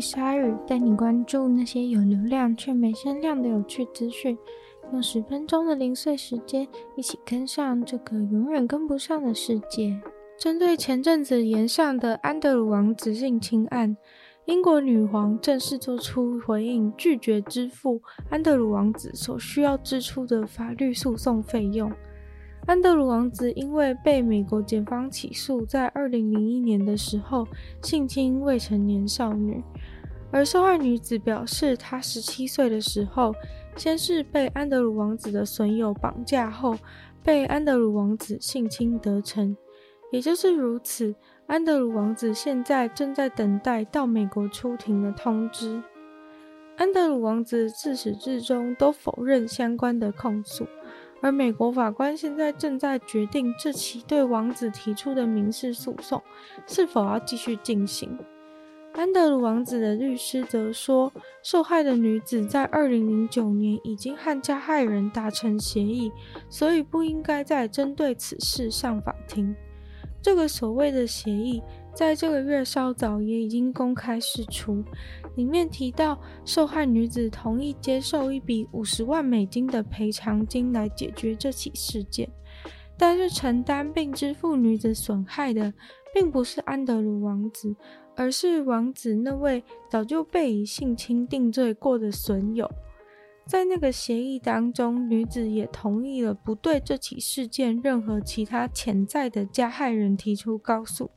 鲨语，带你关注那些有流量却没声量的有趣资讯。用十分钟的零碎时间，一起跟上这个永远跟不上的世界。针对前阵子延上的安德鲁王子性侵案，英国女皇正式做出回应，拒绝支付安德鲁王子所需要支出的法律诉讼费用。安德鲁王子因为被美国检方起诉，在二零零一年的时候性侵未成年少女，而受害女子表示，她十七岁的时候，先是被安德鲁王子的损友绑架后，被安德鲁王子性侵得逞。也就是如此，安德鲁王子现在正在等待到美国出庭的通知。安德鲁王子自始至终都否认相关的控诉，而美国法官现在正在决定这起对王子提出的民事诉讼是否要继续进行。安德鲁王子的律师则说，受害的女子在2009年已经和加害人达成协议，所以不应该再针对此事上法庭。这个所谓的协议，在这个月稍早也已经公开释出，里面提到受害女子同意接受一笔五十万美金的赔偿金来解决这起事件，但是承担并支付女子损害的，并不是安德鲁王子，而是王子那位早就被以性侵定罪过的损友。在那个协议当中，女子也同意了不对这起事件任何其他潜在的加害人提出告诉。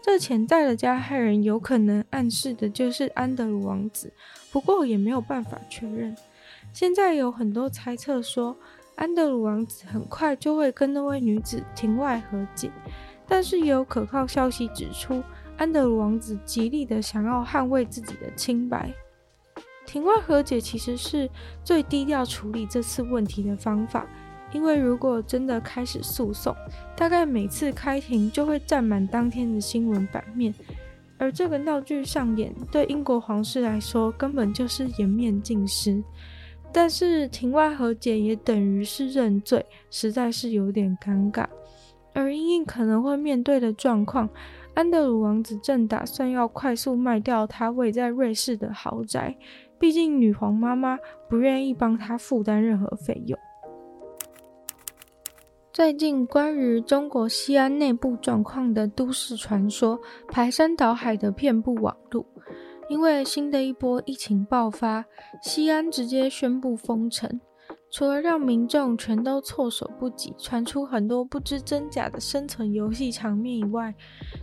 这潜在的加害人有可能暗示的就是安德鲁王子，不过也没有办法确认。现在有很多猜测说，安德鲁王子很快就会跟那位女子庭外和解，但是也有可靠消息指出，安德鲁王子极力的想要捍卫自己的清白。庭外和解其实是最低调处理这次问题的方法，因为如果真的开始诉讼，大概每次开庭就会占满当天的新闻版面，而这个闹剧上演对英国皇室来说根本就是颜面尽失。但是庭外和解也等于是认罪，实在是有点尴尬。而英英可能会面对的状况，安德鲁王子正打算要快速卖掉他位在瑞士的豪宅。毕竟，女皇妈妈不愿意帮他负担任何费用。最近，关于中国西安内部状况的都市传说排山倒海的遍布网络。因为新的一波疫情爆发，西安直接宣布封城，除了让民众全都措手不及，传出很多不知真假的生存游戏场面以外，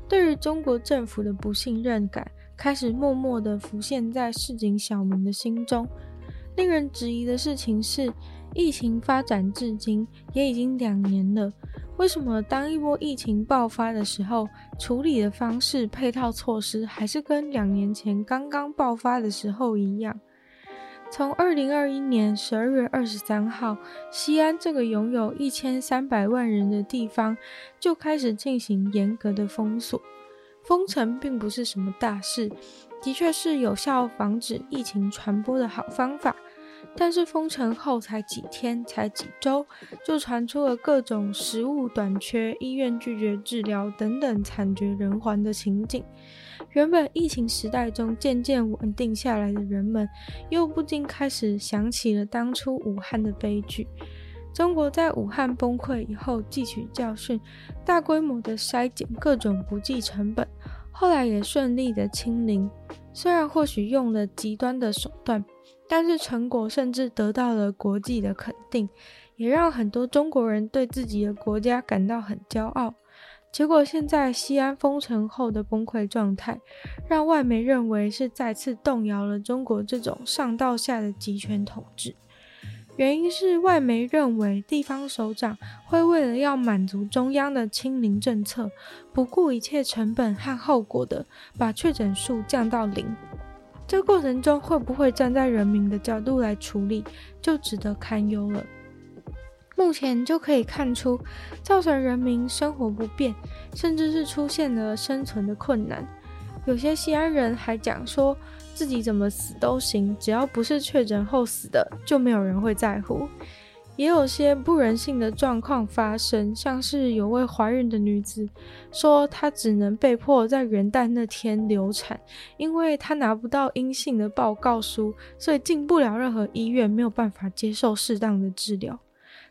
对于中国政府的不信任感。开始默默地浮现在市井小民的心中。令人质疑的事情是，疫情发展至今也已经两年了，为什么当一波疫情爆发的时候，处理的方式、配套措施还是跟两年前刚刚爆发的时候一样？从二零二一年十二月二十三号，西安这个拥有一千三百万人的地方就开始进行严格的封锁。封城并不是什么大事，的确是有效防止疫情传播的好方法。但是封城后才几天，才几周，就传出了各种食物短缺、医院拒绝治疗等等惨绝人寰的情景。原本疫情时代中渐渐稳定下来的人们，又不禁开始想起了当初武汉的悲剧。中国在武汉崩溃以后，汲取教训，大规模的筛检各种不计成本，后来也顺利的清零。虽然或许用了极端的手段，但是成果甚至得到了国际的肯定，也让很多中国人对自己的国家感到很骄傲。结果现在西安封城后的崩溃状态，让外媒认为是再次动摇了中国这种上到下的集权统治。原因是外媒认为地方首长会为了要满足中央的清零政策，不顾一切成本和后果的把确诊数降到零。这过程中会不会站在人民的角度来处理，就值得堪忧了。目前就可以看出，造成人民生活不便，甚至是出现了生存的困难。有些西安人还讲说自己怎么死都行，只要不是确诊后死的，就没有人会在乎。也有些不人性的状况发生，像是有位怀孕的女子说，她只能被迫在元旦那天流产，因为她拿不到阴性的报告书，所以进不了任何医院，没有办法接受适当的治疗。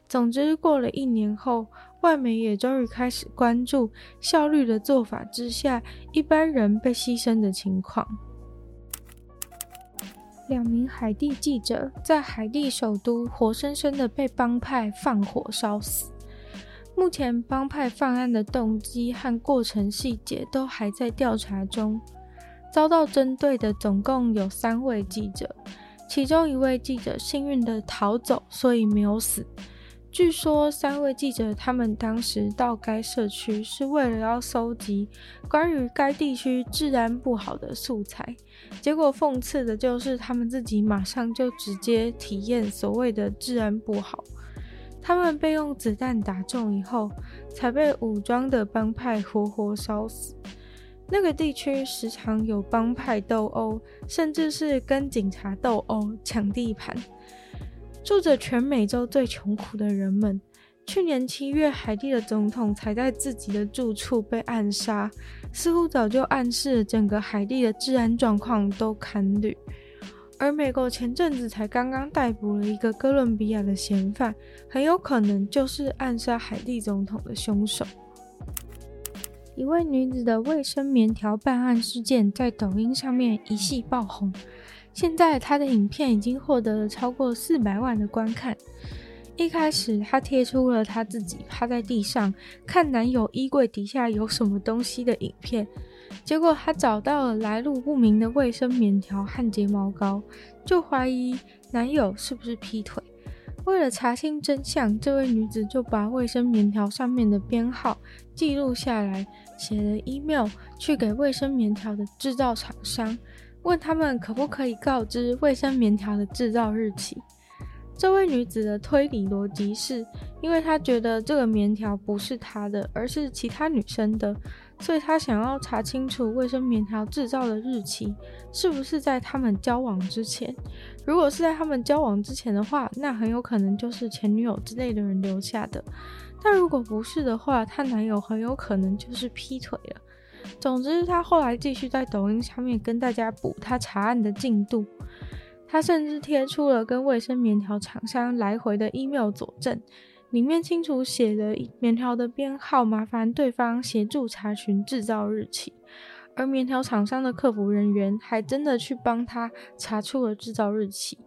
总之，过了一年后，外媒也终于开始关注效率的做法之下，一般人被牺牲的情况。两名海地记者在海地首都活生生的被帮派放火烧死。目前，帮派犯案的动机和过程细节都还在调查中。遭到针对的总共有三位记者，其中一位记者幸运的逃走，所以没有死。据说三位记者他们当时到该社区是为了要搜集关于该地区治安不好的素材，结果讽刺的就是他们自己马上就直接体验所谓的治安不好。他们被用子弹打中以后，才被武装的帮派活活烧死。那个地区时常有帮派斗殴，甚至是跟警察斗殴抢地盘。住着全美洲最穷苦的人们。去年七月，海地的总统才在自己的住处被暗杀，似乎早就暗示整个海地的治安状况都堪虑。而美国前阵子才刚刚逮捕了一个哥伦比亚的嫌犯，很有可能就是暗杀海地总统的凶手。一位女子的卫生棉条办案事件在抖音上面一夕爆红。现在他的影片已经获得了超过四百万的观看。一开始，他贴出了他自己趴在地上看男友衣柜底下有什么东西的影片，结果他找到了来路不明的卫生棉条和睫毛膏，就怀疑男友是不是劈腿。为了查清真相，这位女子就把卫生棉条上面的编号记录下来，写了 email 去给卫生棉条的制造厂商。问他们可不可以告知卫生棉条的制造日期？这位女子的推理逻辑是，因为她觉得这个棉条不是她的，而是其他女生的，所以她想要查清楚卫生棉条制造的日期是不是在他们交往之前。如果是在他们交往之前的话，那很有可能就是前女友之类的人留下的；但如果不是的话，她男友很有可能就是劈腿了。总之，他后来继续在抖音上面跟大家补他查案的进度。他甚至贴出了跟卫生棉条厂商来回的 email 佐证，里面清楚写了棉条的编号，麻烦对方协助查询制造日期。而棉条厂商的客服人员还真的去帮他查出了制造日期，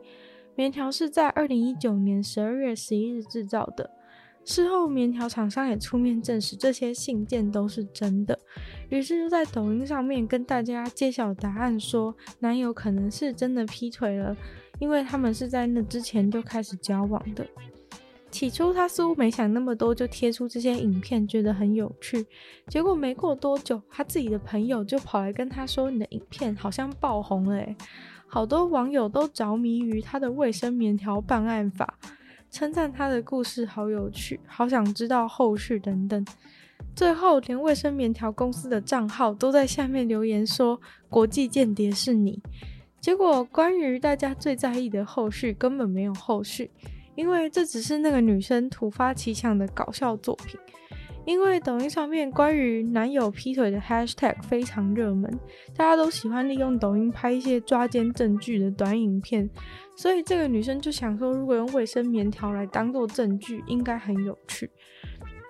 棉条是在二零一九年十二月十一日制造的。事后，棉条厂商也出面证实这些信件都是真的，于是就在抖音上面跟大家揭晓答案，说男友可能是真的劈腿了，因为他们是在那之前就开始交往的。起初他似乎没想那么多，就贴出这些影片，觉得很有趣。结果没过多久，他自己的朋友就跑来跟他说：“你的影片好像爆红了诶，好多网友都着迷于他的卫生棉条办案法。”称赞他的故事好有趣，好想知道后续等等。最后，连卫生棉条公司的账号都在下面留言说：“国际间谍是你。”结果，关于大家最在意的后续根本没有后续，因为这只是那个女生突发奇想的搞笑作品。因为抖音上面关于男友劈腿的 hashtag 非常热门，大家都喜欢利用抖音拍一些抓奸证据的短影片，所以这个女生就想说，如果用卫生棉条来当做证据，应该很有趣。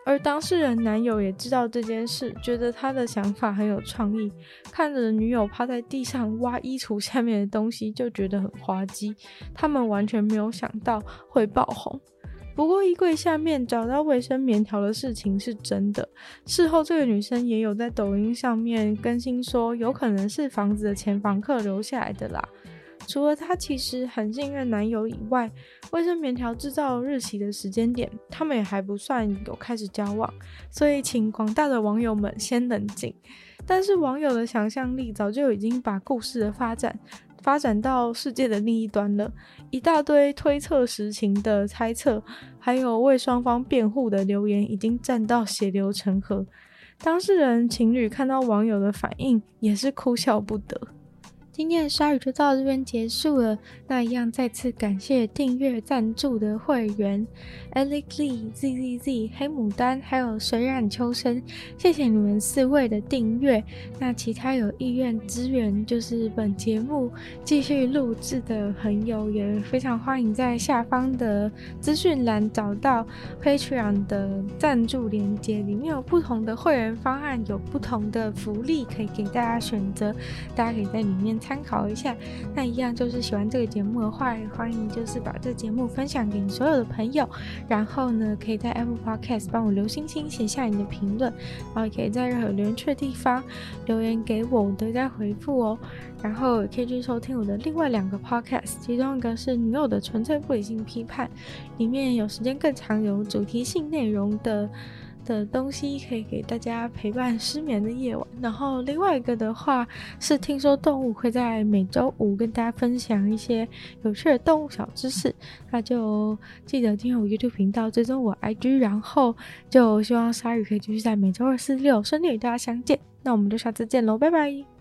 而当事人男友也知道这件事，觉得他的想法很有创意，看着女友趴在地上挖衣橱下面的东西，就觉得很滑稽。他们完全没有想到会爆红。不过衣柜下面找到卫生棉条的事情是真的。事后，这个女生也有在抖音上面更新说，有可能是房子的前房客留下来的啦。除了她其实很信任男友以外，卫生棉条制造日期的时间点，他们也还不算有开始交往，所以请广大的网友们先冷静。但是网友的想象力早就已经把故事的发展发展到世界的另一端了，一大堆推测实情的猜测，还有为双方辩护的留言，已经战到血流成河。当事人情侣看到网友的反应，也是哭笑不得。今天的鲨语就到这边结束了。那一样再次感谢订阅赞助的会员，Alex Lee、ZZZ、黑牡丹，还有水染秋生，谢谢你们四位的订阅。那其他有意愿支援就是本节目继续录制的朋友，也非常欢迎在下方的资讯栏找到 Patreon 的赞助链接，里面有不同的会员方案，有不同的福利可以给大家选择，大家可以在里面。参考一下，那一样就是喜欢这个节目的话，也欢迎就是把这节目分享给你所有的朋友。然后呢，可以在 Apple Podcast 帮我留星星，写下你的评论，然后也可以在任何留言区的地方留言给我，我都在回复哦。然后也可以去收听我的另外两个 Podcast，其中一个是女友的纯粹不理性批判，里面有时间更长、有主题性内容的。的东西可以给大家陪伴失眠的夜晚，然后另外一个的话是听说动物会在每周五跟大家分享一些有趣的动物小知识，那就记得订阅我 YouTube 频道，追踪我 IG，然后就希望鲨鱼可以继续在每周二、四、六顺利与大家相见，那我们就下次见喽，拜拜。